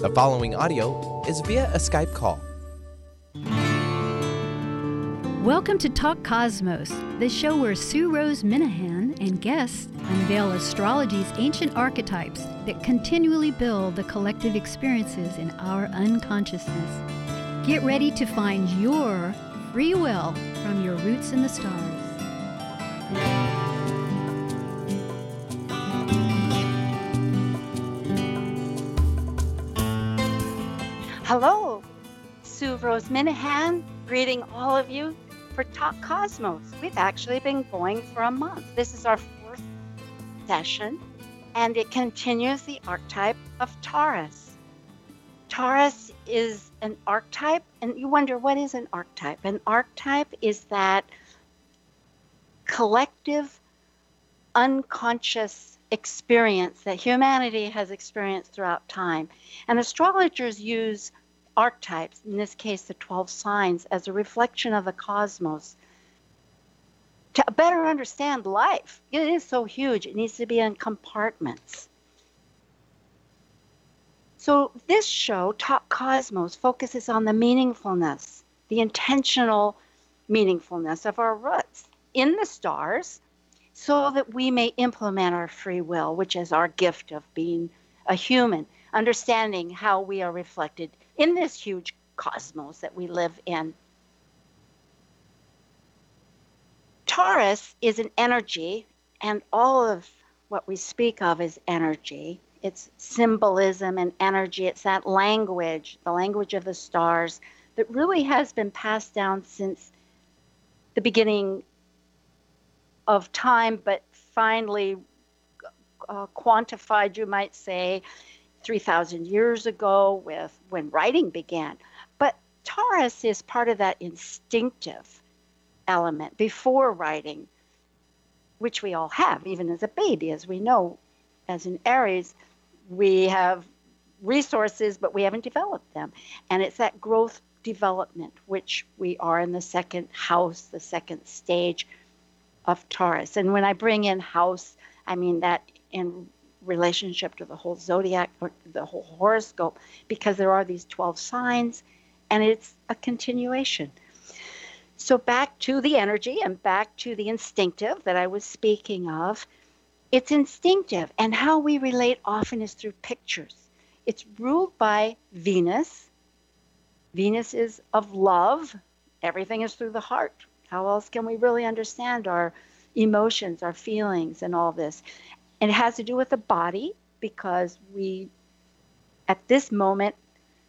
The following audio is via a Skype call. Welcome to Talk Cosmos, the show where Sue Rose Minahan and guests unveil astrology's ancient archetypes that continually build the collective experiences in our unconsciousness. Get ready to find your free will from your roots in the stars. Hello, Sue Rose Minahan, greeting all of you for Talk Cosmos. We've actually been going for a month. This is our fourth session, and it continues the archetype of Taurus. Taurus is an archetype, and you wonder what is an archetype? An archetype is that collective, unconscious experience that humanity has experienced throughout time. And astrologers use archetypes, in this case the 12 signs, as a reflection of the cosmos to better understand life. It is so huge, it needs to be in compartments. So, this show, Talk Cosmos, focuses on the meaningfulness, the intentional meaningfulness of our roots in the stars so that we may implement our free will, which is our gift of being a human, understanding how we are reflected in this huge cosmos that we live in. Taurus is an energy, and all of what we speak of is energy. It's symbolism and energy. It's that language, the language of the stars, that really has been passed down since the beginning of time, but finally uh, quantified, you might say, 3,000 years ago with when writing began. But Taurus is part of that instinctive element before writing, which we all have, even as a baby, as we know, as in Aries, we have resources, but we haven't developed them. And it's that growth development, which we are in the second house, the second stage of Taurus. And when I bring in house, I mean that in relationship to the whole zodiac or the whole horoscope because there are these 12 signs and it's a continuation. So, back to the energy and back to the instinctive that I was speaking of. It's instinctive, and how we relate often is through pictures. It's ruled by Venus. Venus is of love, everything is through the heart. How else can we really understand our emotions, our feelings, and all this? And it has to do with the body because we, at this moment,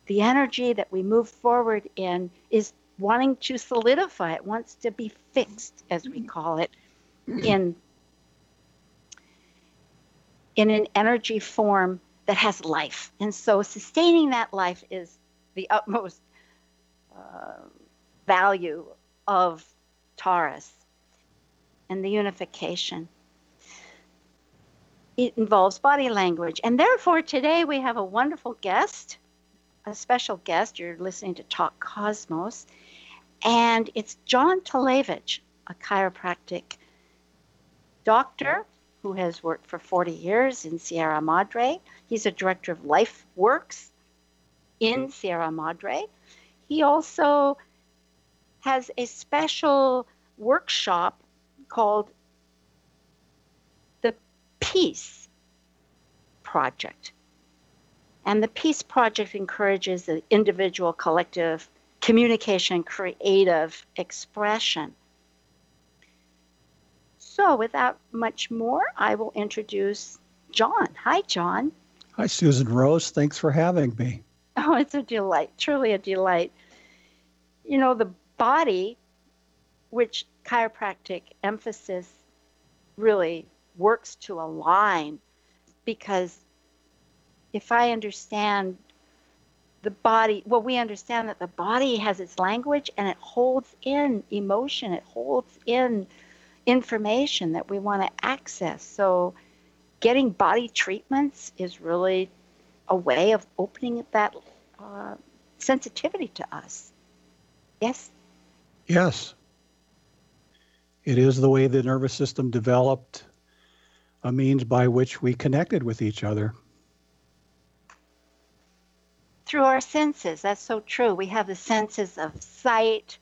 the energy that we move forward in is wanting to solidify. It wants to be fixed, as we call it, in in an energy form that has life. And so sustaining that life is the utmost uh, value of Taurus and the unification. It involves body language. And therefore, today we have a wonderful guest, a special guest. You're listening to Talk Cosmos. And it's John Talevich, a chiropractic doctor who has worked for 40 years in Sierra Madre. He's a director of Life Works in Sierra Madre. He also has a special workshop called Peace Project. And the Peace Project encourages the individual, collective communication, creative expression. So, without much more, I will introduce John. Hi, John. Hi, Susan Rose. Thanks for having me. Oh, it's a delight, truly a delight. You know, the body, which chiropractic emphasis really works to align, because if I understand the body, well, we understand that the body has its language and it holds in emotion, it holds in information that we want to access. So, getting body treatments is really a way of opening that uh, sensitivity to us. Yes? Yes. It is the way the nervous system developed, a means by which we connected with each other. through our senses. That's so true. We have the senses of sight,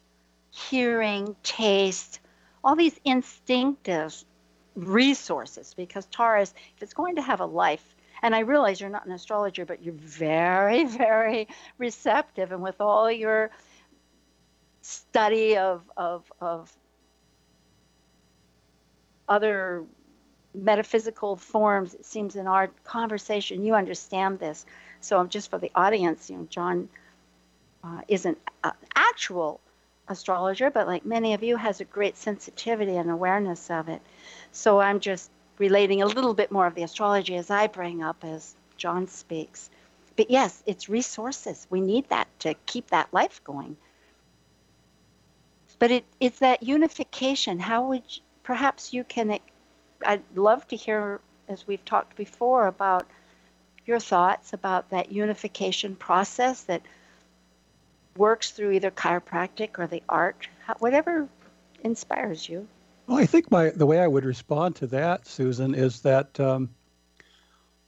hearing, taste, all these instinctive resources because Taurus, if it's going to have a life, and I realize you're not an astrologer, but you're very, very receptive, and with all your study of of of other metaphysical forms, it seems in our conversation you understand this. So I'm just for the audience, you know, John uh, isn't an actual astrologer, but like many of you, has a great sensitivity and awareness of it. So I'm just relating a little bit more of the astrology as I bring up as John speaks. But yes, it's resources. We need that to keep that life going. But it, it's that unification. How would you, perhaps you can? I'd love to hear, as we've talked before, about your thoughts about that unification process that works through either chiropractic or the art, whatever inspires you. Well, I think my the way I would respond to that, Susan, is that um,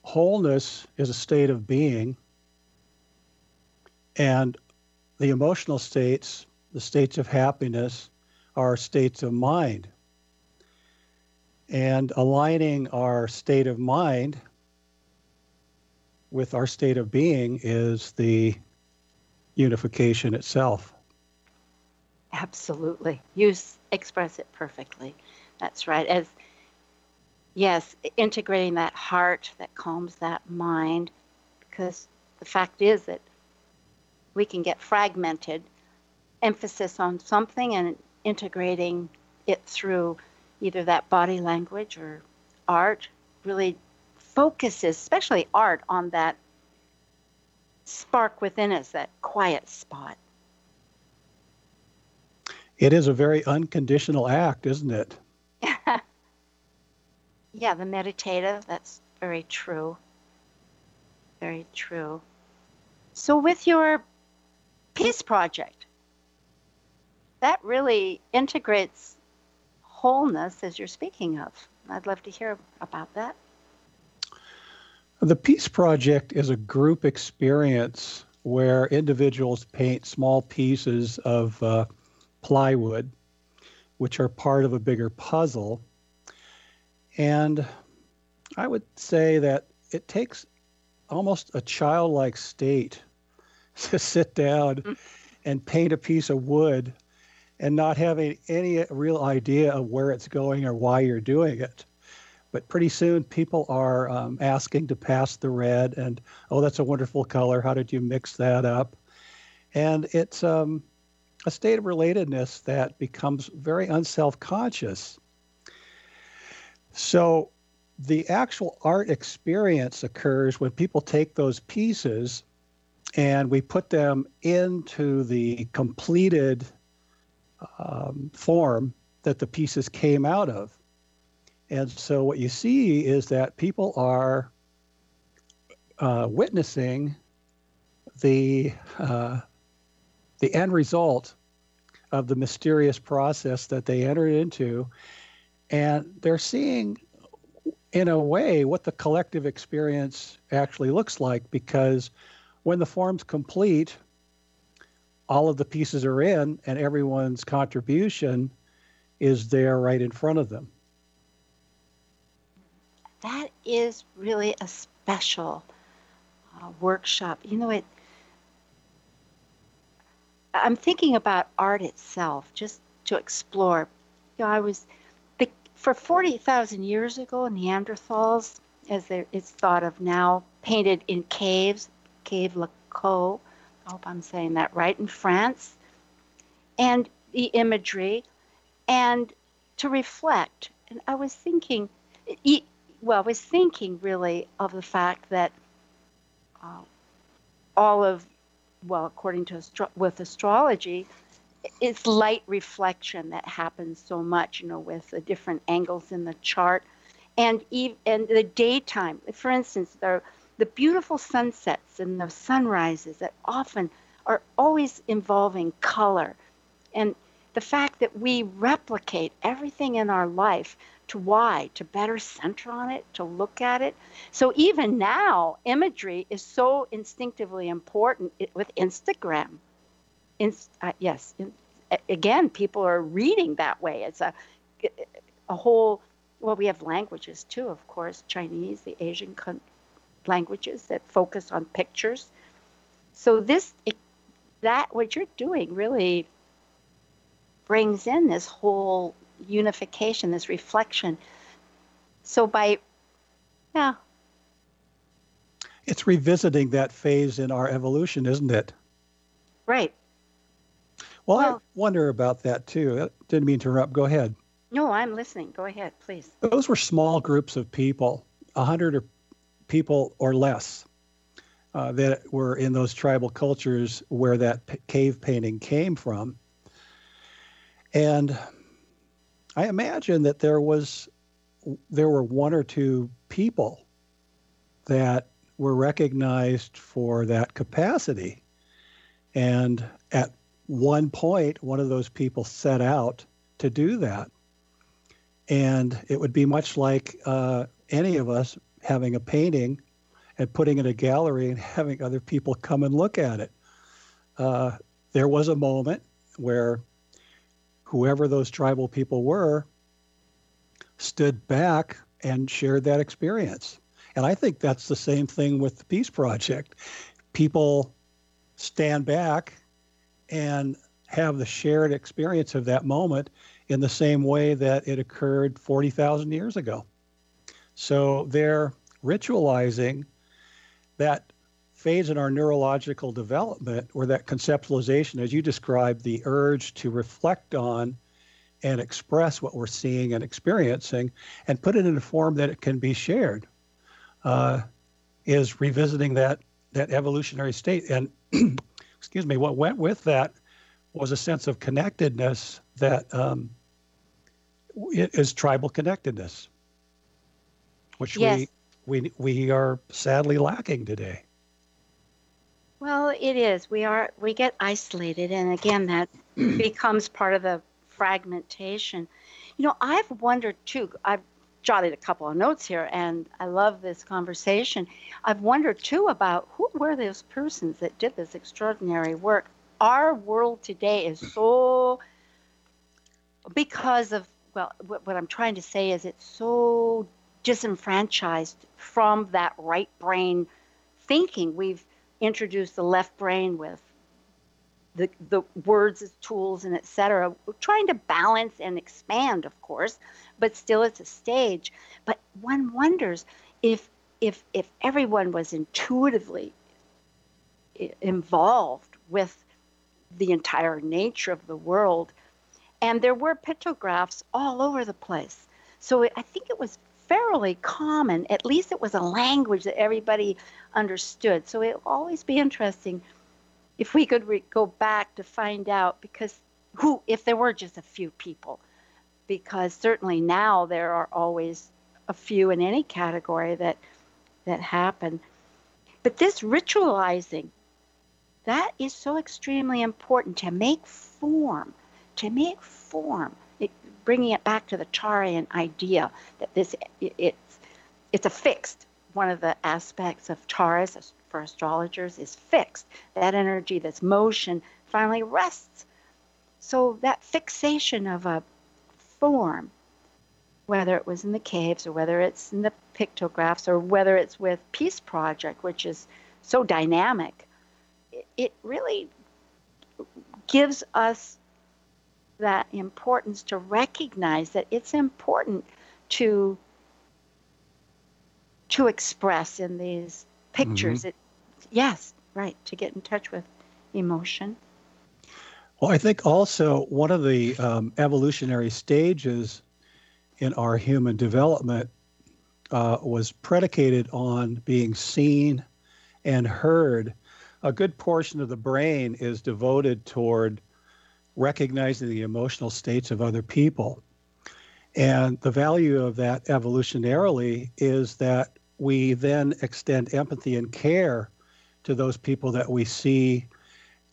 wholeness is a state of being, and the emotional states, the states of happiness, are states of mind. And aligning our state of mind with our state of being is the unification itself. Absolutely. You express it perfectly. That's right. As yes, integrating that heart that calms that mind because the fact is that we can get fragmented emphasis on something and integrating it through either that body language or art really focuses especially art on that spark within us that quiet spot it is a very unconditional act, isn't it? yeah, the meditative, that's very true. Very true. So, with your peace project, that really integrates wholeness as you're speaking of. I'd love to hear about that. The Peace Project is a group experience where individuals paint small pieces of uh, plywood, which are part of a bigger puzzle. And I would say that it takes almost a childlike state to sit down mm. and paint a piece of wood and not having any real idea of where it's going or why you're doing it. But pretty soon, people are um, asking to pass the red, and oh, that's a wonderful color. How did you mix that up? And it's um, a state of relatedness that becomes very unself conscious. So, the actual art experience occurs when people take those pieces and we put them into the completed um, form that the pieces came out of. And so, what you see is that people are uh, witnessing the uh, the end result of the mysterious process that they entered into. And they're seeing, in a way, what the collective experience actually looks like because when the form's complete, all of the pieces are in and everyone's contribution is there right in front of them. That is really a special uh, workshop. You know, it I'm thinking about art itself, just to explore. You know, I was the, for 40,000 years ago, Neanderthals, as it's thought of now, painted in caves, Cave Lascaux. I hope I'm saying that right, in France, and the imagery, and to reflect. And I was thinking, well, I was thinking really of the fact that uh, all of well, according to astro- with astrology, it's light reflection that happens so much, you know, with the different angles in the chart, and even and the daytime. For instance, the the beautiful sunsets and the sunrises that often are always involving color, and the fact that we replicate everything in our life to why to better center on it to look at it. So even now imagery is so instinctively important with instagram. In, uh, yes in, again people are reading that way. It's a a whole well we have languages too of course chinese the asian languages that focus on pictures so this it, that what you're doing really brings in this whole unification, this reflection. So by, yeah. It's revisiting that phase in our evolution, isn't it? Right. Well, well I wonder about that too. I didn't mean to interrupt. Go ahead. No, I'm listening. Go ahead, please. Those were small groups of people, a hundred people or less, uh, that were in those tribal cultures where that p- cave painting came from. And I imagine that there was there were one or two people that were recognized for that capacity. And at one point, one of those people set out to do that. And it would be much like uh, any of us having a painting and putting it in a gallery and having other people come and look at it. Uh, there was a moment where whoever those tribal people were stood back and shared that experience. And I think that's the same thing with the Peace Project. People stand back and have the shared experience of that moment in the same way that it occurred 40,000 years ago. So they're ritualizing that phase in our neurological development or that conceptualization, as you described, the urge to reflect on and express what we're seeing and experiencing and put it in a form that it can be shared, uh, is revisiting that that evolutionary state. And excuse me, what went with that was a sense of connectedness that um, is tribal connectedness, which yes. we we we are sadly lacking today. Well, it is. We are we get isolated, and again, that becomes part of the fragmentation. You know, I've wondered too. I've jotted a couple of notes here, and I love this conversation. I've wondered too about who were those persons that did this extraordinary work. Our world today is so because of well, what I'm trying to say is it's so disenfranchised from that right brain thinking. We've introduced the left brain with the, the words as tools and etc. Trying to balance and expand, of course, but still it's a stage. But one wonders if if if everyone was intuitively involved with the entire nature of the world, and there were pictographs all over the place. So I think it was fairly common. At least it was a language that everybody understood. So it'll always be interesting if we could re- go back to find out because who if there were just a few people because certainly now there are always a few in any category that that happen but this ritualizing that is so extremely important to make form to make form it, bringing it back to the Taurean idea that this it, it's it's a fixed one of the aspects of Taurus for astrologers is fixed. That energy that's motion finally rests. So that fixation of a form, whether it was in the caves or whether it's in the pictographs or whether it's with Peace Project, which is so dynamic, it really gives us that importance to recognize that it's important to to express in these pictures. Mm-hmm. It, yes, right, to get in touch with emotion. Well, I think also one of the um, evolutionary stages in our human development uh, was predicated on being seen and heard. A good portion of the brain is devoted toward recognizing the emotional states of other people. And the value of that evolutionarily is that we then extend empathy and care to those people that we see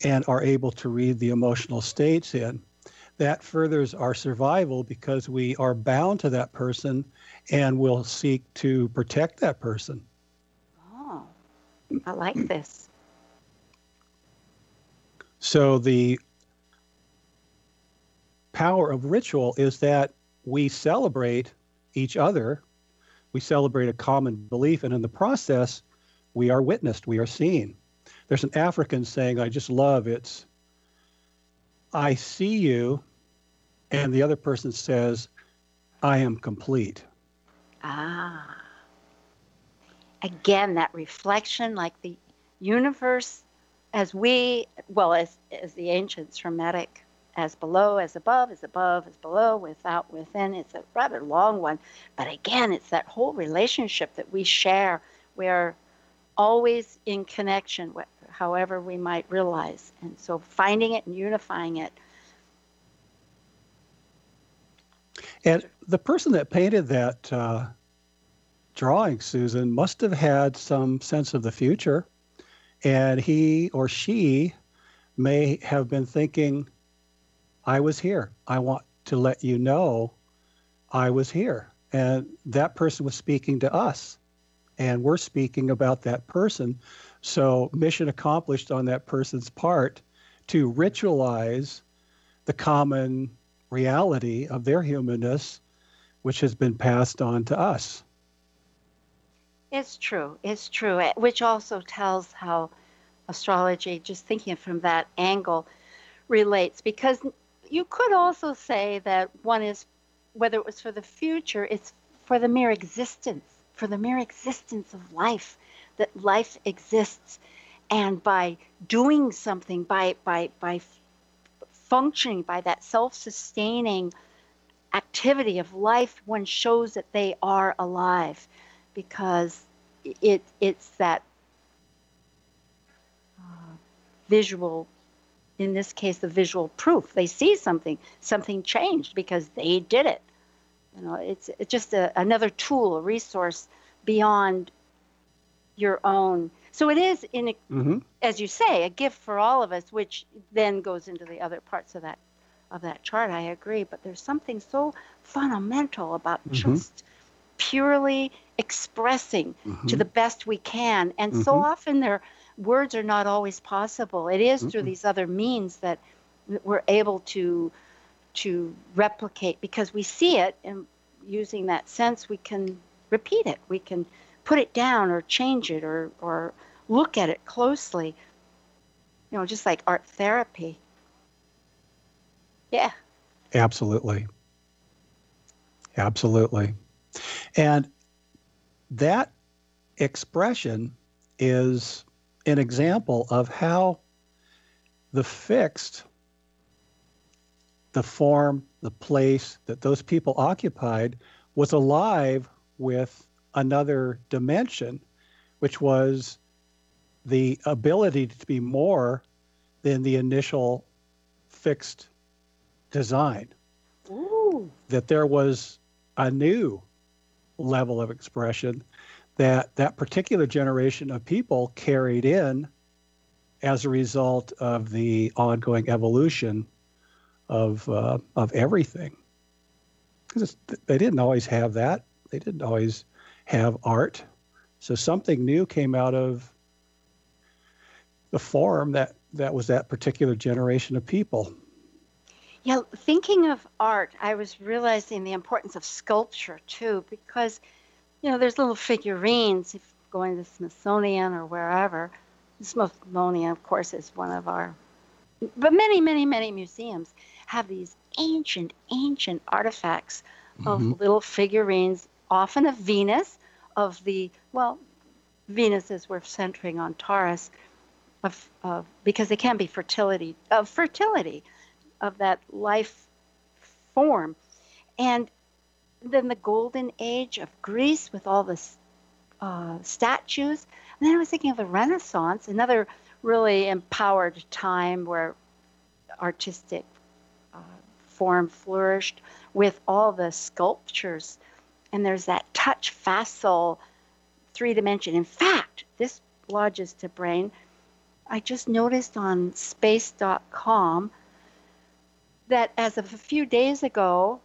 and are able to read the emotional states in. that furthers our survival because we are bound to that person and will seek to protect that person. Oh, I like this. So the power of ritual is that we celebrate each other, we celebrate a common belief, and in the process, we are witnessed, we are seen. There's an African saying I just love it's, I see you, and the other person says, I am complete. Ah. Again, that reflection, like the universe, as we, well, as, as the ancients, Hermetic, as below, as above, as above, as below, without, within. It's a rather long one. But again, it's that whole relationship that we share. We're always in connection, however we might realize. And so finding it and unifying it And the person that painted that uh, drawing, Susan, must have had some sense of the future. And he or she may have been thinking, I was here. I want to let you know I was here. And that person was speaking to us. And we're speaking about that person. So, mission accomplished on that person's part to ritualize the common reality of their humanness, which has been passed on to us. It's true. It's true. Eh, which also tells how astrology, just thinking from that angle, relates. Because you could also say that one is, whether it was for the future, it's for the mere existence, for the mere existence of life, that life exists. And by doing something, by, by, by functioning by that self sustaining activity of life, one shows that they are alive because it, it's that uh, visual, in this case, the visual proof. They see something, something changed because they did it. You know, it's, it's just a, another tool, a resource beyond your own so it is, in a, mm-hmm. as you say, a gift for all of us, which then goes into the other parts of that of that chart. I agree, but there's something so fundamental about mm-hmm. just purely expressing mm-hmm. to the best we can, and so mm-hmm. often their words are not always possible. It is through these other means that we're able to to replicate because we see it and using that sense we can repeat it we can put it down or change it or, or look at it closely. You know, just like art therapy. Yeah. Absolutely. Absolutely. And that expression is an example of how the fixed, the form, the place that those people occupied was alive with another dimension, which was the ability to be more than the initial fixed design. Ooh. That there was a new level of expression that that particular generation of people carried in as a result of the ongoing evolution of uh, of everything. Because they didn't always have that. They didn't always have art. So something new came out of the form that that was that particular generation of people. Yeah, thinking of art, I was realizing the importance of sculpture too, because you know there's little figurines. If going to the Smithsonian or wherever, the Smithsonian, of course, is one of our, but many, many, many museums have these ancient, ancient artifacts of mm-hmm. little figurines, often of Venus, of the, well, Venus is we're centering on Taurus, of, of because they can be fertility, of fertility, of that life form. And then the golden age of Greece with all the uh, statues. And then I was thinking of the Renaissance, another really empowered time where artistic uh, form flourished with all the sculptures and there's that touch facile three dimension. In fact, this lodges to brain. I just noticed on space.com that as of a few days ago,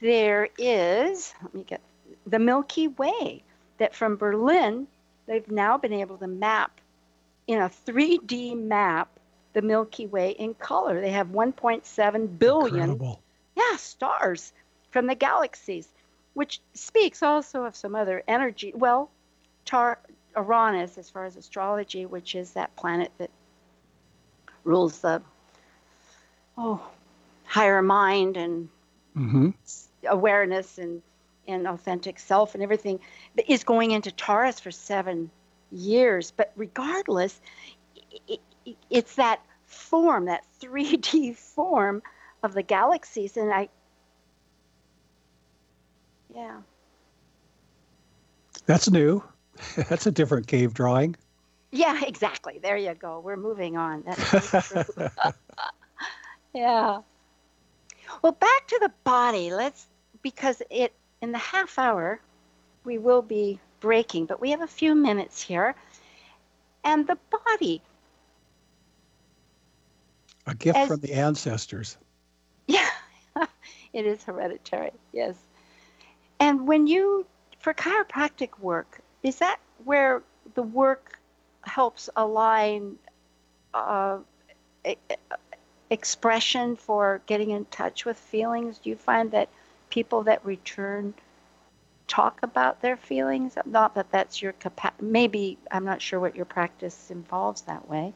there is, let me get the Milky Way, that from Berlin, they've now been able to map in a 3D map the Milky Way in color. They have 1.7 billion Incredible. yeah, stars from the galaxies, which speaks also of some other energy. Well, Tar- Uranus, as far as astrology, which is that planet that rules the oh higher mind and hmm awareness and and authentic self and everything, is going into Taurus for seven years. But regardless, it, it, it's that form, that 3D form of the galaxies, and I yeah. That's new. That's a different cave drawing. Yeah, exactly. There you go. We're moving on. That's true. yeah. Well, back to the body. Let's because it in the half hour we will be breaking, but we have a few minutes here. And the body. A gift As- from the ancestors. Yeah. it is hereditary. Yes. And when you for chiropractic work, is that where the work helps align uh, expression for getting in touch with feelings? Do you find that people that return talk about their feelings? Not that that's your capacity. Maybe I'm not sure what your practice involves that way.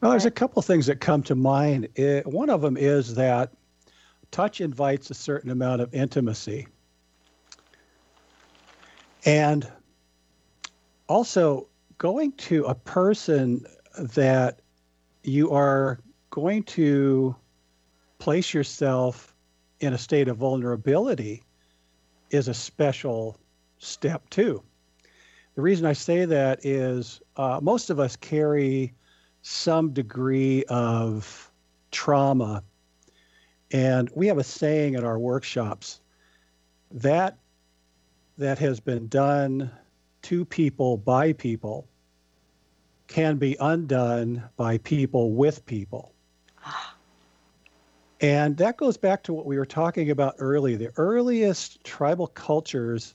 Well, there's a couple things that come to mind. It, one of them is that touch invites a certain amount of intimacy. And also, going to a person that you are going to place yourself in a state of vulnerability is a special step, too. The reason I say that is uh, most of us carry some degree of trauma. And we have a saying at our workshops that that has been done to people by people can be undone by people with people. And that goes back to what we were talking about earlier. The earliest tribal cultures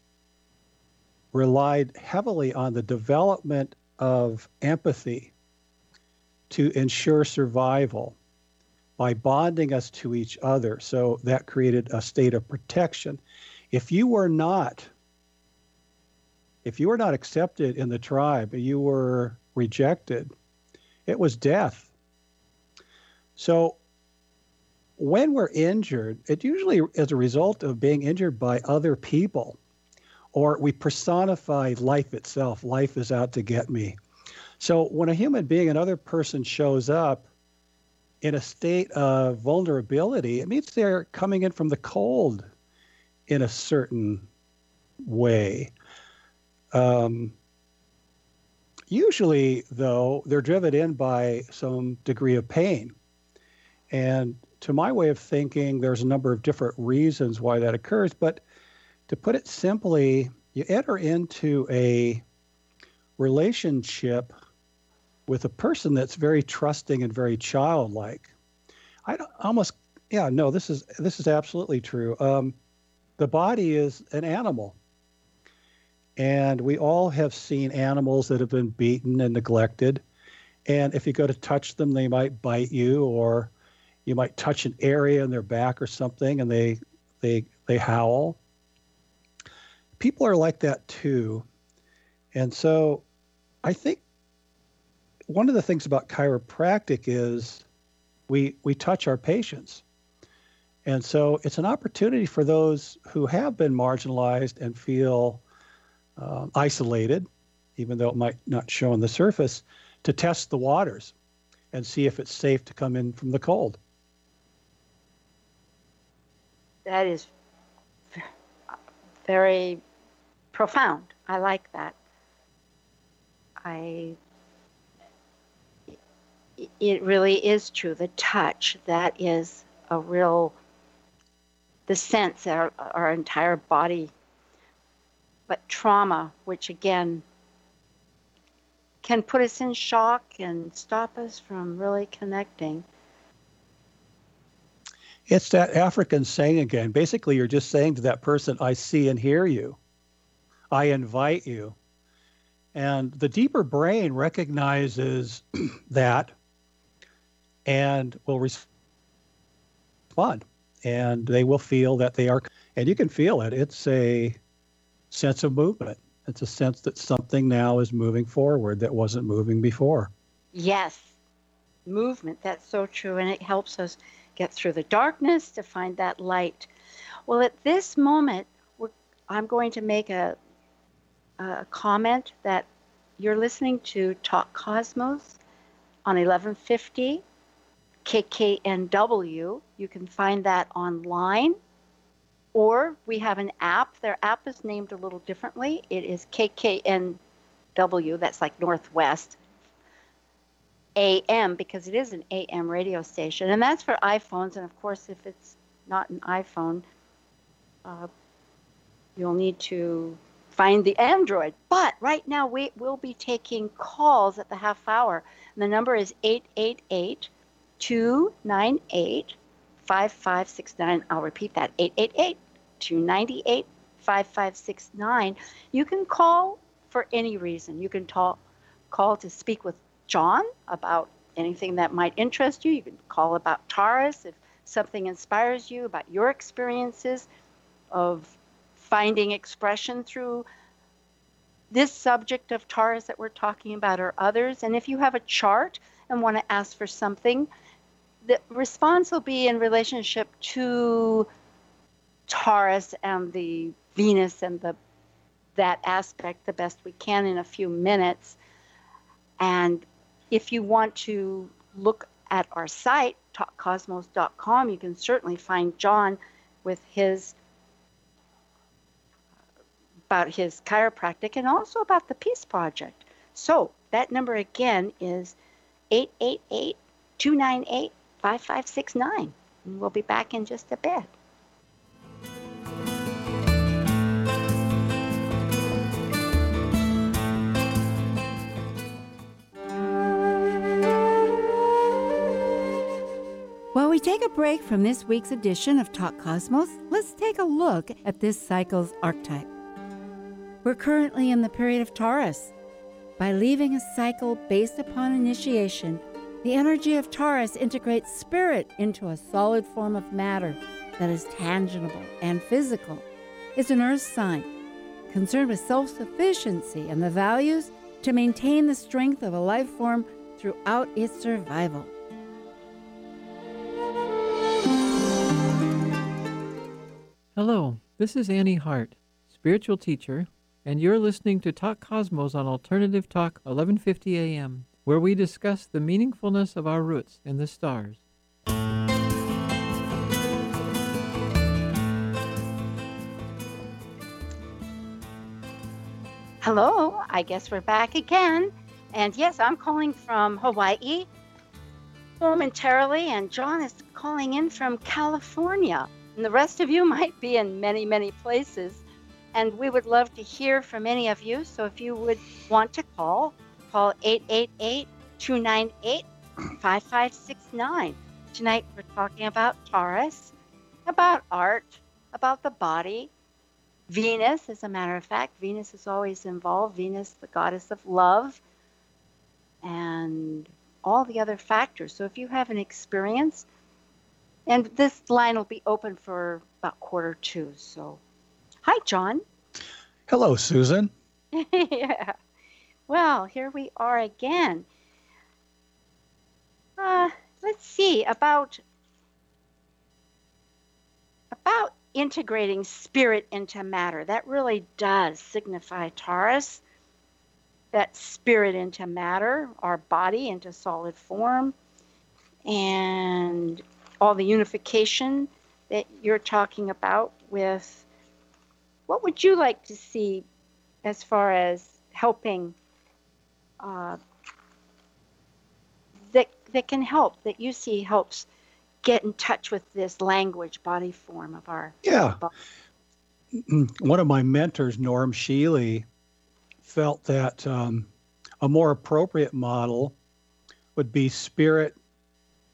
relied heavily on the development of empathy to ensure survival by bonding us to each other. So that created a state of protection. If you were not, if you were not accepted in the tribe, you were rejected, it was death. So when we're injured, it usually is a result of being injured by other people, or we personify life itself. Life is out to get me. So when a human being, another person shows up in a state of vulnerability, it means they're coming in from the cold in a certain way. Um, usually, though, they're driven in by some degree of pain. And to my way of thinking, there's a number of different reasons why that occurs. But to put it simply, you enter into a relationship with a person that's very trusting and very childlike. I almost, yeah, no, this is this is absolutely true. Um, the body is an animal, and we all have seen animals that have been beaten and neglected. And if you go to touch them, they might bite you, or you might touch an area in their back or something, and they they they howl. People are like that too, and so I think one of the things about chiropractic is we we touch our patients. And so it's an opportunity for those who have been marginalized and feel um, isolated even though it might not show on the surface to test the waters and see if it's safe to come in from the cold That is very profound. I like that. I it really is true. The touch, that is a real, the sense, our, our entire body. But trauma, which again can put us in shock and stop us from really connecting. It's that African saying again. Basically, you're just saying to that person, I see and hear you. I invite you. And the deeper brain recognizes that and will respond. And they will feel that they are, and you can feel it. It's a sense of movement. It's a sense that something now is moving forward that wasn't moving before. Yes, movement. That's so true. And it helps us get through the darkness to find that light. Well, at this moment, I'm going to make a, a comment that you're listening to Talk Cosmos on 1150 KKNW. You can find that online. Or we have an app. Their app is named a little differently. It is KKNW, that's like Northwest AM, because it is an AM radio station. And that's for iPhones. And of course, if it's not an iPhone, uh, you'll need to find the Android. But right now, we will be taking calls at the half hour. And the number is 888 298 5569. I'll repeat that 888 298 5569. You can call for any reason. You can talk, call to speak with John about anything that might interest you. You can call about Taurus if something inspires you about your experiences of finding expression through this subject of Taurus that we're talking about or others. And if you have a chart and want to ask for something, the response will be in relationship to Taurus and the Venus and the that aspect the best we can in a few minutes. And if you want to look at our site, talkcosmos.com, you can certainly find John with his about his chiropractic and also about the Peace Project. So that number again is 888 298 5569. We'll be back in just a bit. Take a break from this week's edition of Talk Cosmos, let's take a look at this cycle's archetype. We're currently in the period of Taurus. By leaving a cycle based upon initiation, the energy of Taurus integrates spirit into a solid form of matter that is tangible and physical. It's an earth sign, concerned with self sufficiency and the values to maintain the strength of a life form throughout its survival. Hello, this is Annie Hart, spiritual teacher, and you're listening to Talk Cosmos on Alternative Talk 1150 AM, where we discuss the meaningfulness of our roots in the stars. Hello, I guess we're back again. And yes, I'm calling from Hawaii momentarily, and John is calling in from California. And the rest of you might be in many, many places. And we would love to hear from any of you. So if you would want to call, call 888 298 5569. Tonight we're talking about Taurus, about art, about the body. Venus, as a matter of fact, Venus is always involved. Venus, the goddess of love, and all the other factors. So if you have an experience and this line will be open for about quarter two. So, hi, John. Hello, Susan. yeah. Well, here we are again. Uh, let's see about about integrating spirit into matter. That really does signify Taurus. That spirit into matter, our body into solid form, and all the unification that you're talking about with what would you like to see as far as helping uh, that that can help that you see helps get in touch with this language body form of our yeah body. one of my mentors Norm Shealy felt that um, a more appropriate model would be spirit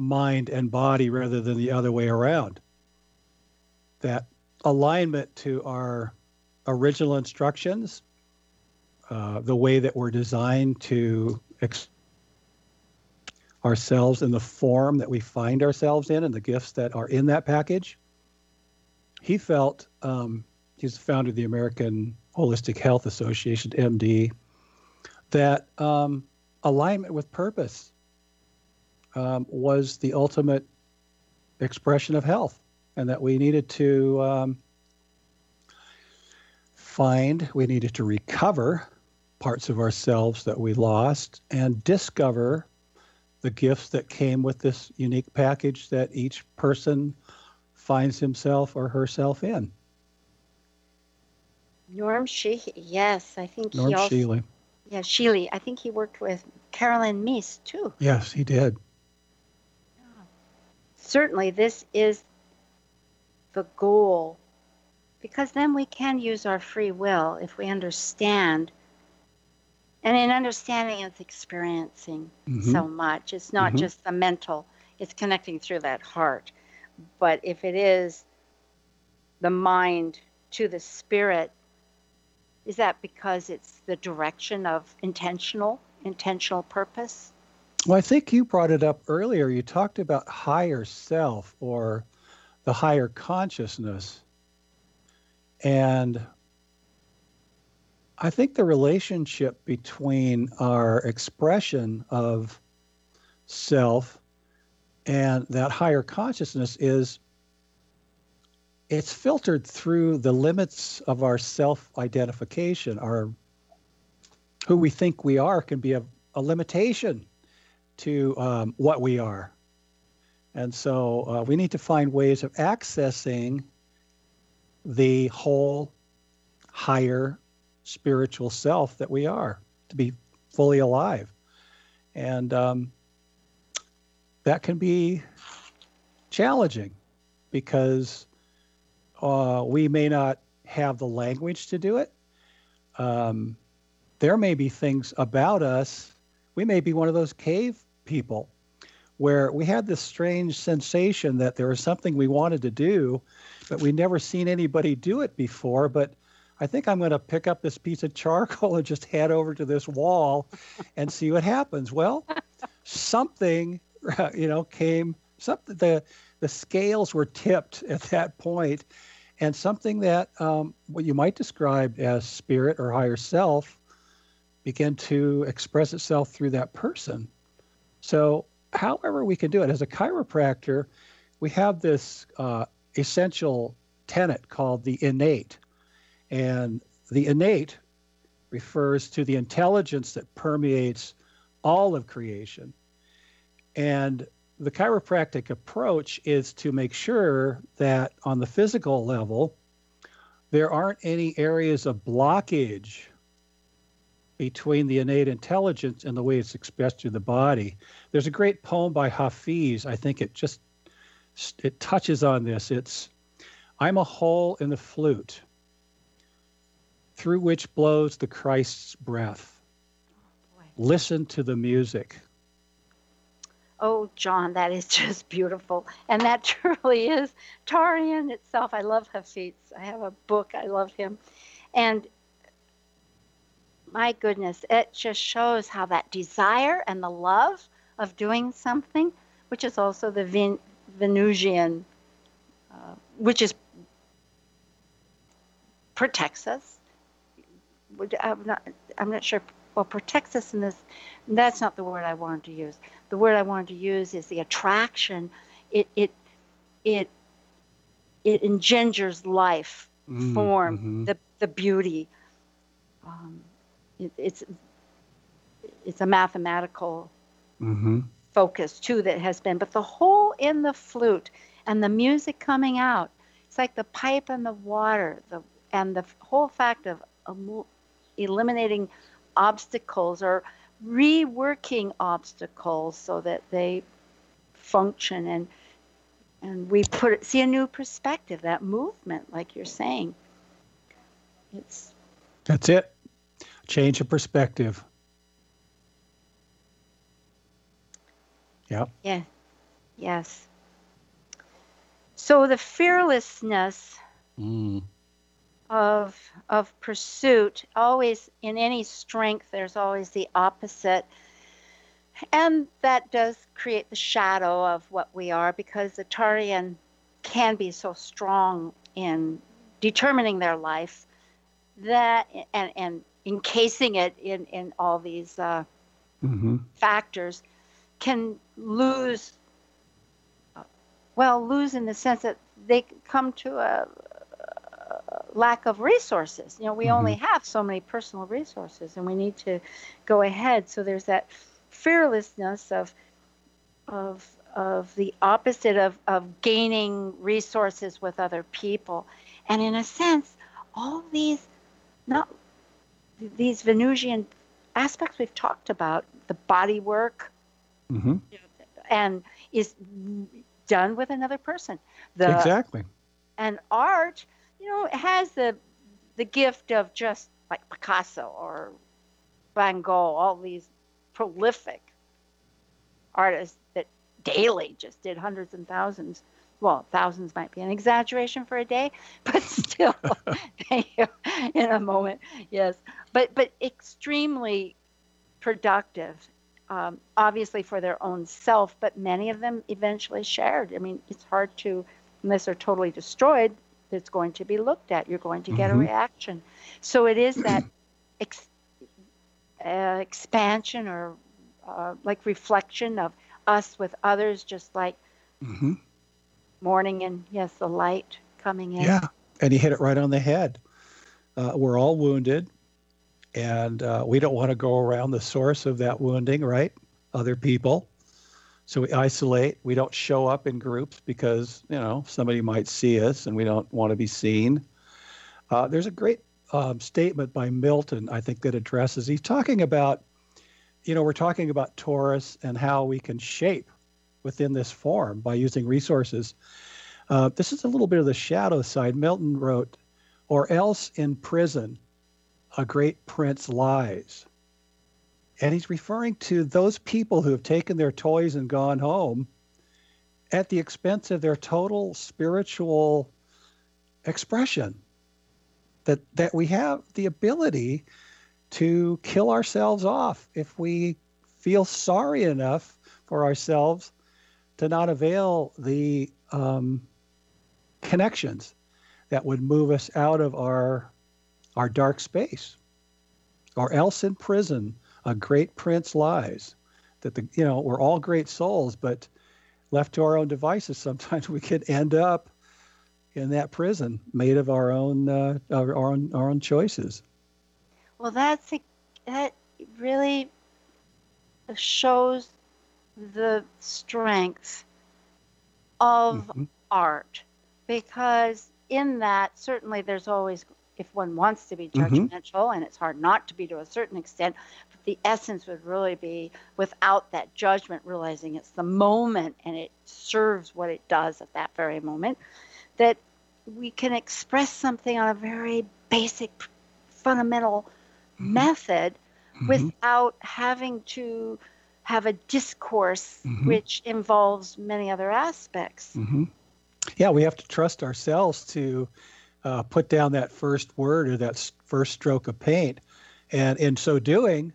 mind and body rather than the other way around. That alignment to our original instructions, uh, the way that we're designed to ourselves in the form that we find ourselves in and the gifts that are in that package. He felt, um, he's the founder of the American Holistic Health Association, MD, that um, alignment with purpose um, was the ultimate expression of health, and that we needed to um, find, we needed to recover parts of ourselves that we lost and discover the gifts that came with this unique package that each person finds himself or herself in. Norm Shealy, yes, I think Norm he also, Shealy. Yeah, Shealy. I think he worked with Caroline Myss too. Yes, he did. Certainly, this is the goal because then we can use our free will if we understand. And in understanding, it's experiencing Mhm. so much. It's not Mhm. just the mental, it's connecting through that heart. But if it is the mind to the spirit, is that because it's the direction of intentional, intentional purpose? Well, I think you brought it up earlier. You talked about higher self or the higher consciousness. And I think the relationship between our expression of self and that higher consciousness is it's filtered through the limits of our self identification our who we think we are can be a, a limitation to um, what we are and so uh, we need to find ways of accessing the whole higher spiritual self that we are to be fully alive and um, that can be challenging because uh, we may not have the language to do it. Um, there may be things about us. We may be one of those cave people where we had this strange sensation that there was something we wanted to do, but we never seen anybody do it before. But I think I'm going to pick up this piece of charcoal and just head over to this wall and see what happens. Well, something, you know, came. Something the the scales were tipped at that point, and something that um, what you might describe as spirit or higher self began to express itself through that person. So, however we can do it, as a chiropractor, we have this uh, essential tenet called the innate. And the innate refers to the intelligence that permeates all of creation. And the chiropractic approach is to make sure that on the physical level, there aren't any areas of blockage between the innate intelligence and the way it's expressed through the body. There's a great poem by Hafiz. I think it just it touches on this. It's I'm a hole in the flute through which blows the Christ's breath. Listen to the music. Oh, John, that is just beautiful. And that truly is Taurean itself. I love Hafiz. I have a book. I love him. And my goodness, it just shows how that desire and the love of doing something, which is also the Ven- Venusian, uh, which is protects us. I'm not, I'm not sure. Well, protects us in this. That's not the word I wanted to use. The word I wanted to use is the attraction. It it it it engenders life, Mm, form, mhm. the the beauty. Um, it, it's it's a mathematical Mm-hmm. focus too that has been, but the hole in the flute and the music coming out, it's like the pipe and the water, the and the whole fact of eliminating obstacles or reworking obstacles so that they function and and we put it, see a new perspective that movement like you're saying it's That's it. Change of perspective. Yep. yeah Yes. So the fearlessness Mm. of of pursuit always in any strength there's always the opposite and that does create the shadow of what we are because the Taurean can be so strong in determining their life that and and encasing it in in all these uh, hmm factors can lose well lose in the sense that they come to a, a lack of resources. You know we Mhm. only have so many personal resources and we need to go ahead. So there's that fearlessness of of of the opposite of of gaining resources with other people. And in a sense all these not these venusian aspects we've talked about the body work hmm and is done with another person. The exactly. and art, you know, has the the gift of just like Picasso or Van Gogh, all these prolific artists that daily just did hundreds and thousands. Well, thousands might be an exaggeration for a day, but still, in a moment, yes. But but extremely productive um, obviously for their own self, but many of them eventually shared. I mean, it's hard to, unless they're totally destroyed, it's going to be looked at. You're going to get a Mhm. reaction. So it is that ex, uh, expansion or uh, like reflection of us with others, just like hmm morning and yes, the light coming in. Yeah, and he hit it right on the head. Uh, we're all wounded, and uh, we don't want to go around the source of that wounding, right? Other people. So we isolate. We don't show up in groups because you know somebody might see us, and we don't want to be seen. Uh, there's a great um, statement by Milton, I think, that addresses. He's talking about, you know, we're talking about Taurus and how we can shape within this form by using resources. Uh, this is a little bit of the shadow side. Milton wrote, or else in prison, a great prince lies. And he's referring to those people who have taken their toys and gone home at the expense of their total spiritual expression. That, that we have the ability to kill ourselves off if we feel sorry enough for ourselves to not avail the um, connections that would move us out of our our dark space. Or else in prison a great prince lies that the you know we're all great souls but left to our own devices sometimes we could end up in that prison made of our own uh, our, our own our own choices. Well, that's a, that really shows the strength of Mhm. art because in that certainly there's always if one wants to be Mhm. judgmental and it's hard not to be to a certain extent but the essence would really be without that judgment realizing it's the moment and it serves what it does at that very moment that we can express something on a very basic fundamental Mhm. method Mhm. without having to have a discourse Mhm. which involves many other aspects. hmm Yeah, we have to trust ourselves to uh, put down that first word or that first stroke of paint. And in so doing,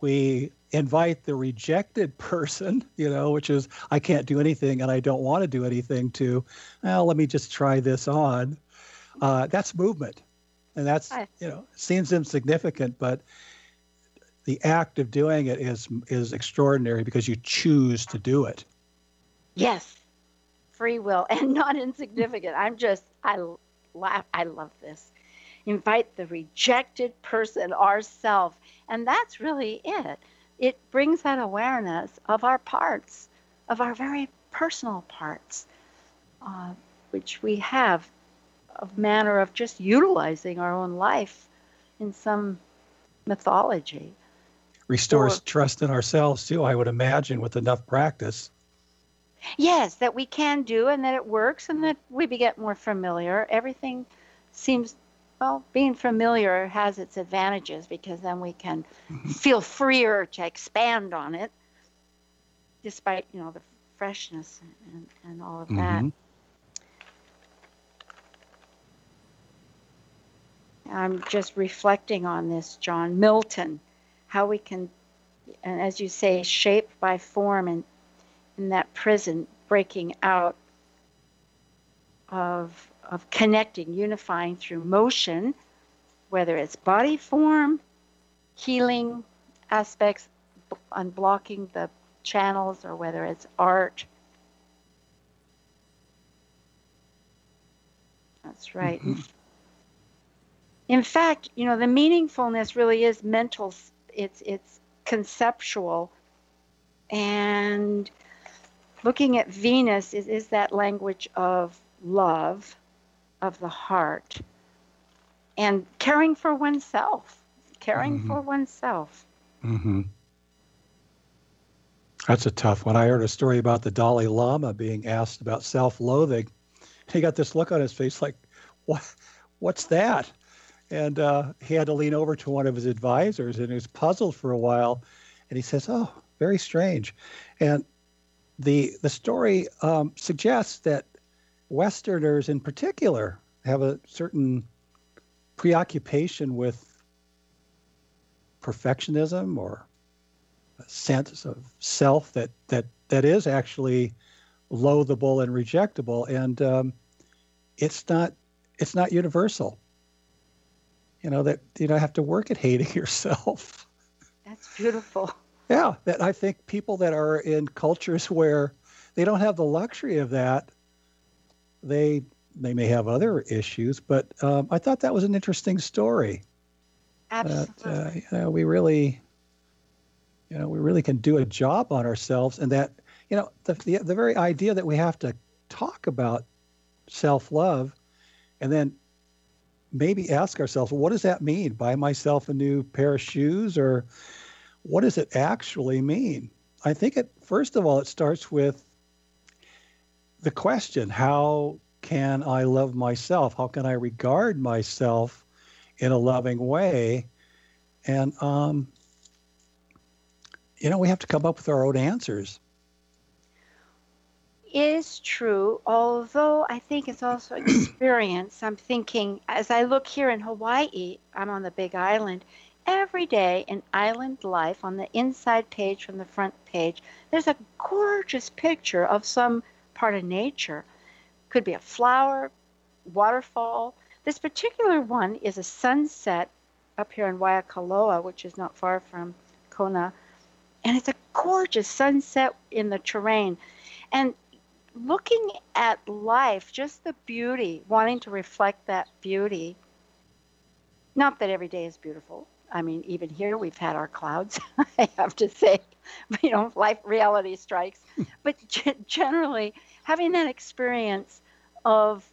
we invite the rejected person, you know, which is, I can't do anything and I don't want to do anything, to, well, let me just try this on. Uh, that's movement. And that's, you know, seems insignificant, but the act of doing it is is extraordinary because you choose to do it. Yes, free will and not insignificant. I'm just, I laugh, I love this. Invite the rejected person, ourself, and that's really it. It brings that awareness of our parts, of our very personal parts, uh, which we have a manner of just utilizing our own life in some mythology. Restores Or- trust in ourselves too, I would imagine, with enough practice. Yes, that we can do and that it works and that we get more familiar. Everything seems, well, being familiar has its advantages because then we can mm-hmm. feel freer to expand on it, despite, you know, the freshness and, and all of that. Mm-hmm. I'm just reflecting on this, John Milton, how we can, and as you say, shape by form and in that prison, breaking out of of connecting, unifying through motion, whether it's body form, healing aspects, b- unblocking the channels, or whether it's art. That's right. Mm-hmm. In fact, you know, the meaningfulness really is mental. It's it's conceptual, and looking at Venus is is that language of love, of the heart, and caring for oneself, caring Mhm. for oneself. hmm That's a tough one. I heard a story about the Dalai Lama being asked about self-loathing. He got this look on his face, like, "What? What's that?" And uh, he had to lean over to one of his advisors, and he was puzzled for a while. And he says, "Oh, very strange." And the the story um, suggests that Westerners, in particular, have a certain preoccupation with perfectionism or a sense of self that that that is actually loathable and rejectable and um, it's not it's not universal you know that you don't have to work at hating yourself That's beautiful. yeah that i think people that are in cultures where they don't have the luxury of that they they may have other issues but um, i thought that was an interesting story that Absolutely. uh, you know, we really you know we really can do a job on ourselves and that you know the, the, the very idea that we have to talk about self-love and then maybe ask ourselves what does that mean? Buy myself a new pair of shoes or what does it actually mean? I think it first of all it starts with the question how can i love myself? How can i regard myself in a loving way? And um, you know we have to come up with our own answers is true, although I think it's also experience. I'm thinking, as I look here in Hawaii, I'm on the big island. Every day in island life, on the inside page from the front page, there's a gorgeous picture of some part of nature. Could be a flower, waterfall. This particular one is a sunset up here in Waikoloa, which is not far from Kona. And it's a gorgeous sunset in the terrain. And looking at life, just the beauty, wanting to reflect that beauty. Not that every day is beautiful. I mean, even here we've had our clouds, I have to say. You know, life reality strikes. but g- generally, having that experience of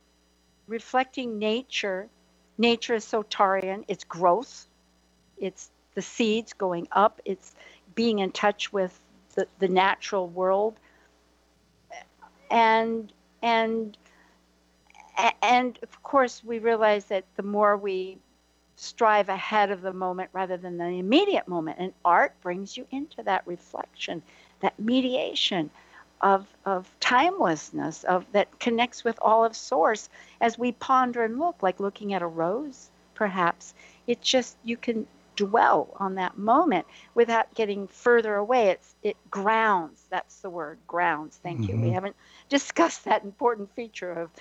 reflecting nature, nature is so Taurean, it's growth, it's the seeds going up, it's being in touch with the, the natural world and and and of course we realize that the more we strive ahead of the moment rather than the immediate moment and art brings you into that reflection that mediation of of timelessness of that connects with all of source. As we ponder and look like looking at a rose perhaps it just you can dwell on that moment without getting further away. It's it grounds that's the word grounds. Thank you. We Mhm. haven't discussed that important feature of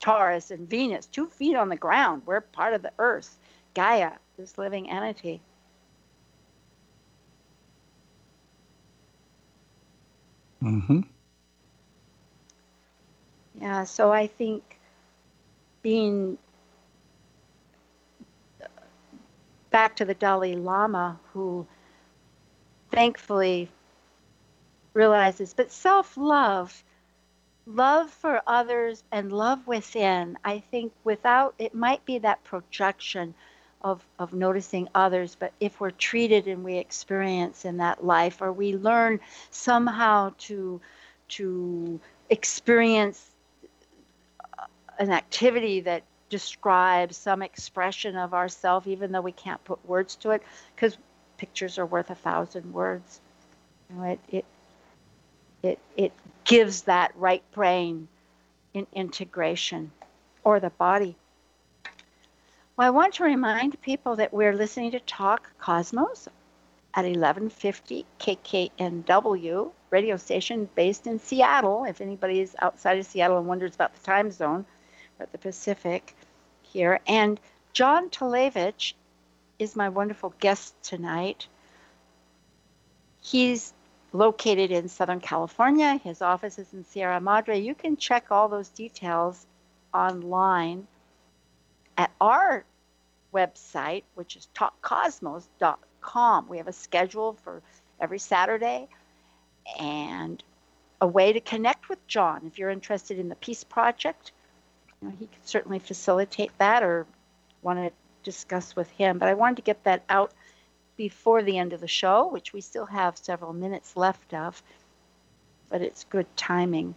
taurus and venus. Two feet on the ground. We're part of the earth. Gaia this living entity. Mm-hmm. Yeah, so I think being back to the Dalai Lama, who thankfully realizes, but self love, love for others and love within, I think without it might be that projection of, of noticing others, but if we're treated and we experience in that life, or we learn somehow to to experience an activity that describes some expression of ourself, even though we can't put words to it, because pictures are worth a thousand words. You know, it, it it, it gives that right brain in integration or the body. Well, I want to remind people that we're listening to Talk Cosmos at 1150 KKNW radio station based in Seattle. If anybody is outside of Seattle and wonders about the time zone, at the Pacific here. And John Talevich is my wonderful guest tonight. He's located in Southern California. His office is in Sierra Madre. You can check all those details online at our website, which is talkcosmos.com. We have a schedule for every Saturday and a way to connect with John if you're interested in the Peace Project. You know, he could certainly facilitate that or want to discuss with him. But I wanted to get that out before the end of the show, which we still have several minutes left of, but it's good timing.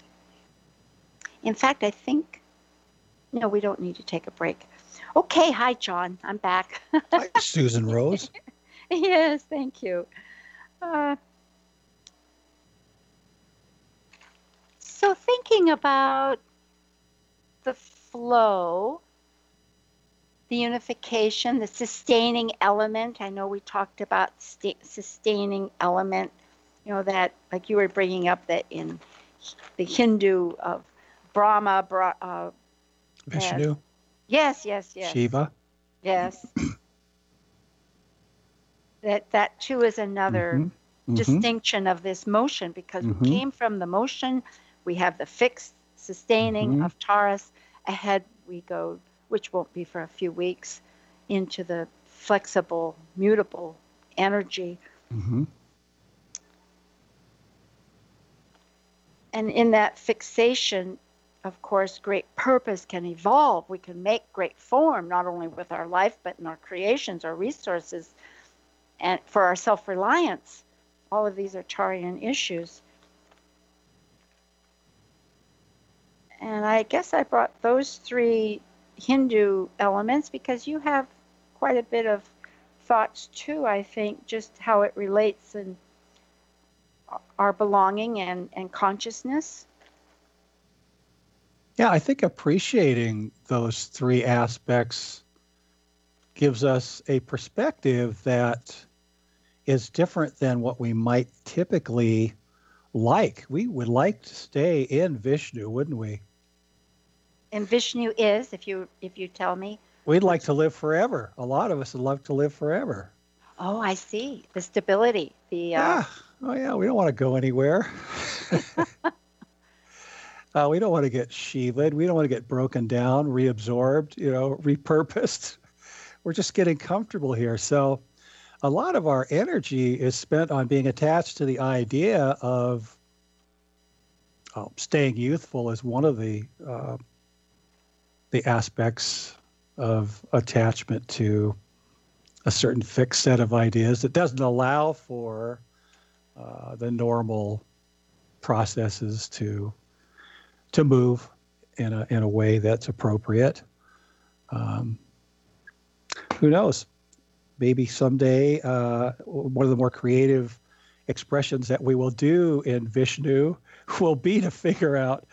In fact, I think, no, we don't need to take a break. Okay, hi, John. I'm back. hi, Susan Rose. yes, thank you. Uh, so, thinking about the flow the unification, the sustaining element. I know we talked about st- sustaining element, you know, that, like you were bringing up, that in the Hindu of Brahma, Bra- uh, Vishnu. yes, yes, yes. Shiva. Yes. that that too is another mm-hmm. Mm-hmm. distinction of this motion because mm-hmm. we came from the motion, we have the fixed sustaining mm-hmm. of Taurus. Ahead we go which won't be for a few weeks, into the flexible, mutable energy. Mm-hmm. And in that fixation, of course, great purpose can evolve. We can make great form, not only with our life, but in our creations, our resources, and for our self reliance. All of these are Taurean issues. And I guess I brought those three Hindu elements because you have quite a bit of thoughts too, I think, just how it relates and our belonging and, and consciousness. Yeah, I think appreciating those three aspects gives us a perspective that is different than what we might typically like. We would like to stay in Vishnu, wouldn't we? And Vishnu is, if you if you tell me. We'd like to live forever. A lot of us would love to live forever. Oh, I see. The stability. The uh... yeah. Oh yeah. We don't want to go anywhere. uh, we don't want to get sheathed. We don't want to get broken down, reabsorbed. You know, repurposed. We're just getting comfortable here. So, a lot of our energy is spent on being attached to the idea of oh, staying youthful is one of the uh, the aspects of attachment to a certain fixed set of ideas that doesn't allow for uh, the normal processes to to move in a in a way that's appropriate. Um, who knows? Maybe someday uh, one of the more creative expressions that we will do in Vishnu will be to figure out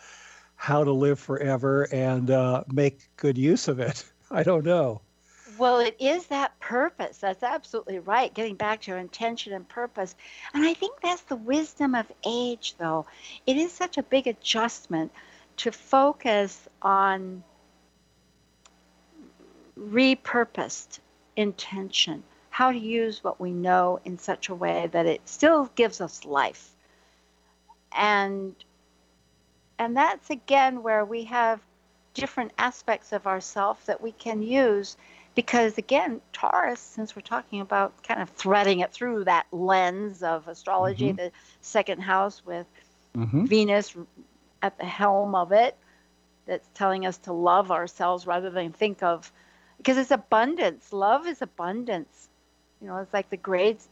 how to live forever and uh, make good use of it. I don't know. Well, it is that purpose. That's absolutely right. Getting back to your intention and purpose. And I think that's the wisdom of age, though. It is such a big adjustment to focus on repurposed intention, how to use what we know in such a way that it still gives us life. And and that's again where we have different aspects of ourself that we can use because again taurus since we're talking about kind of threading it through that lens of astrology mm-hmm. the second house with mm-hmm. venus at the helm of it that's telling us to love ourselves rather than think of because it's abundance love is abundance you know it's like the grades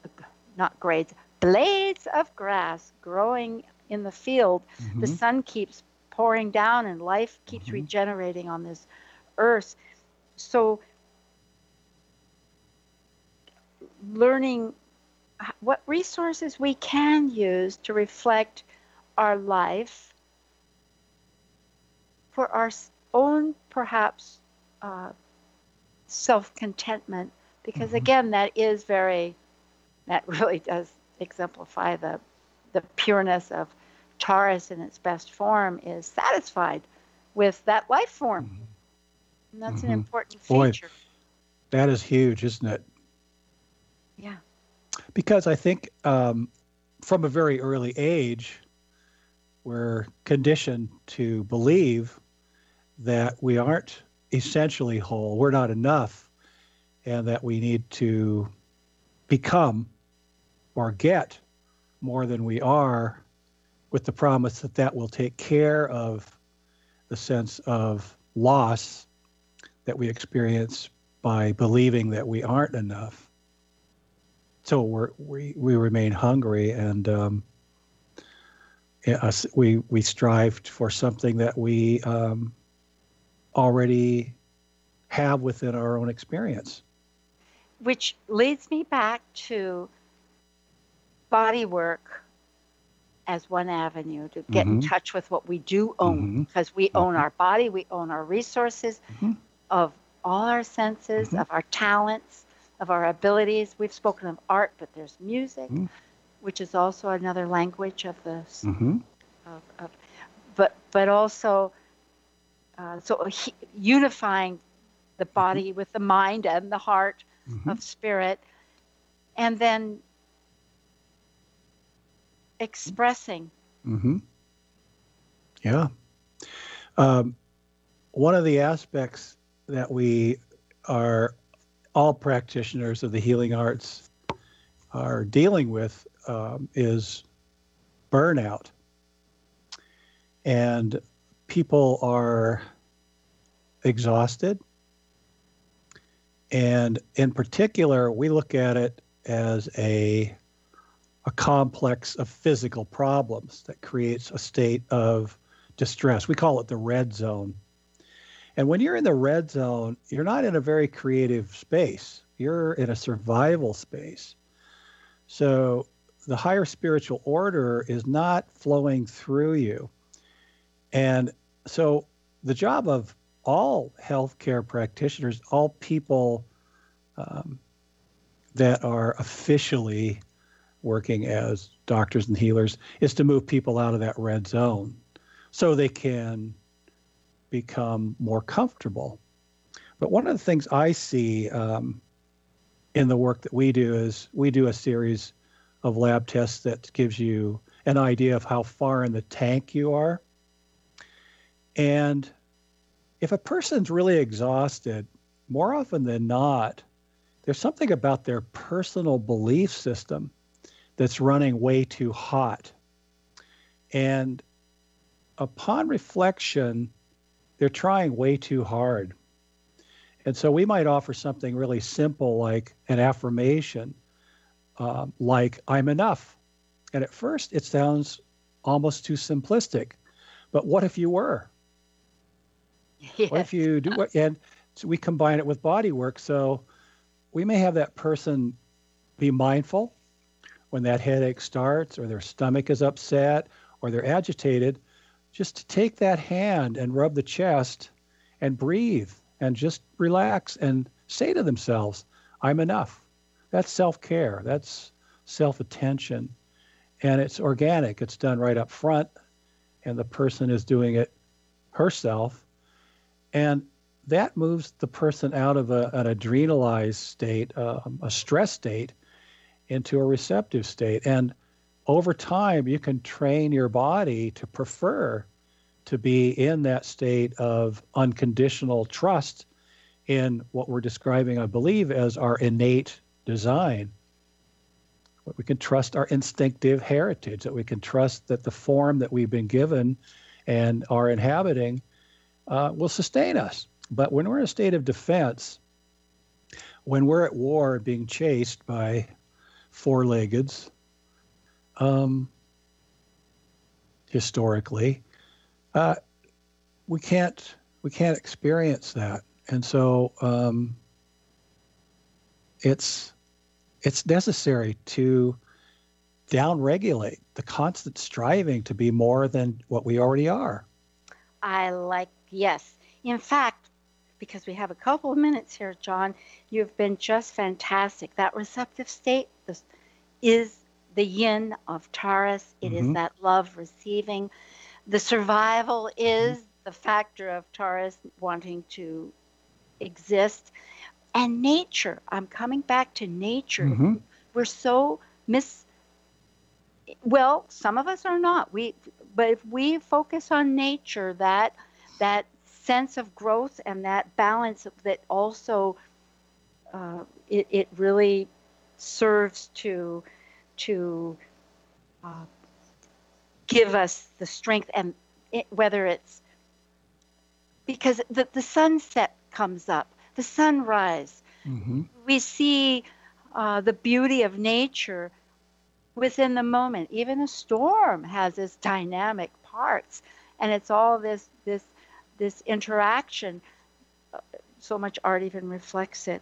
not grades blades of grass growing in the field, mm-hmm. the sun keeps pouring down and life keeps mm-hmm. regenerating on this earth. So, learning what resources we can use to reflect our life for our own, perhaps, uh, self contentment. Because mm-hmm. again, that is very, that really does exemplify the, the pureness of Taurus in its best form is satisfied with that life form. Mm-hmm. And that's mm-hmm. an important feature. Boy, that is huge, isn't it? Yeah. Because I think um, from a very early age, we're conditioned to believe that we aren't essentially whole, we're not enough, and that we need to become or get more than we are with the promise that that will take care of the sense of loss that we experience by believing that we aren't enough. So we're, we we remain hungry and um, we we strive for something that we um, already have within our own experience. Which leads me back to body work as one avenue to get mm-hmm. in touch with what we do own mm-hmm. because we own mm-hmm. our body, we own our resources mm-hmm. of all our senses, mm-hmm. of our talents, of our abilities. We've spoken of art, but there's music, mm-hmm. which is also another language of this. Of, of, but but also uh, so he, unifying the body with the mind and the heart of spirit, and then expressing. Mm-hmm. Yeah. Um, one of the aspects that we are all practitioners of the healing arts are dealing with um, is burnout. And people are exhausted. And in particular, we look at it as a a complex of physical problems that creates a state of distress. We call it the red zone. And when you're in the red zone, you're not in a very creative space, you're in a survival space. So the higher spiritual order is not flowing through you. And so the job of all healthcare practitioners, all people um, that are officially working as doctors and healers is to move people out of that red zone so they can become more comfortable. But one of the things I see um, in the work that we do is we do a series of lab tests that gives you an idea of how far in the tank you are. And if a person's really exhausted, more often than not, there's something about their personal belief system that's running way too hot. And upon reflection, they're trying way too hard. And so we might offer something really simple like an affirmation, um, like, I'm enough. And at first, it sounds almost too simplistic. But what if you were? Yes. What if you do what? And so we combine it with body work. So we may have that person be mindful when that headache starts or their stomach is upset or they're agitated, just to take that hand and rub the chest and breathe and just relax and say to themselves, I'm enough. That's self care. That's self attention. And it's organic. It's done right up front. And the person is doing it herself. And that moves the person out of a, an adrenalized state, um, a stress state, into a receptive state. And over time, you can train your body to prefer to be in that state of unconditional trust in what we're describing, I believe, as our innate design. That We can trust our instinctive heritage, that we can trust that the form that we've been given and are inhabiting uh, will sustain us. But when we're in a state of defense, when we're at war being chased by four leggeds um, historically. Uh, we can't we can't experience that, and so um, it's it's necessary to downregulate the constant striving to be more than what we already are. I like, yes. In fact, because we have a couple of minutes here, John, you've been just fantastic. That receptive state is the yin of Taurus, It mm-hmm. is that love receiving. The survival is mm-hmm. the factor of Taurus wanting to exist. And nature, I'm coming back to nature. Mm-hmm. We're so mis well, some of us are not. We but if we focus on nature, that that sense of growth and that balance that also uh, it, it really serves to to uh, give us the strength and it, whether it's because the, the sunset comes up the sunrise mm-hmm. we see uh, the beauty of nature within the moment. Even a storm has its dynamic parts, and it's all this this this interaction. So much art even reflects it.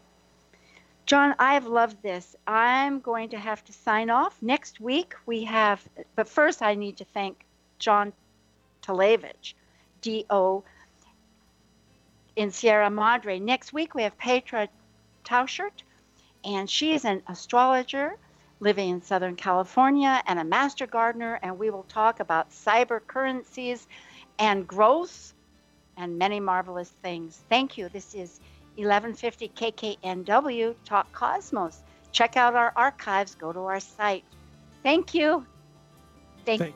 John, I've loved this. I'm going to have to sign off. Next week we have, but first I need to thank John Talevich, D.O. in Sierra Madre. Next week we have Petra Tauschert, and she is an astrologer living in Southern California and a master gardener, and we will talk about cyber currencies and growth and many marvelous things. Thank you. This is 1150 KKNW Talk Cosmos. Check out our archives, go to our site. Thank you. Thank, Thank-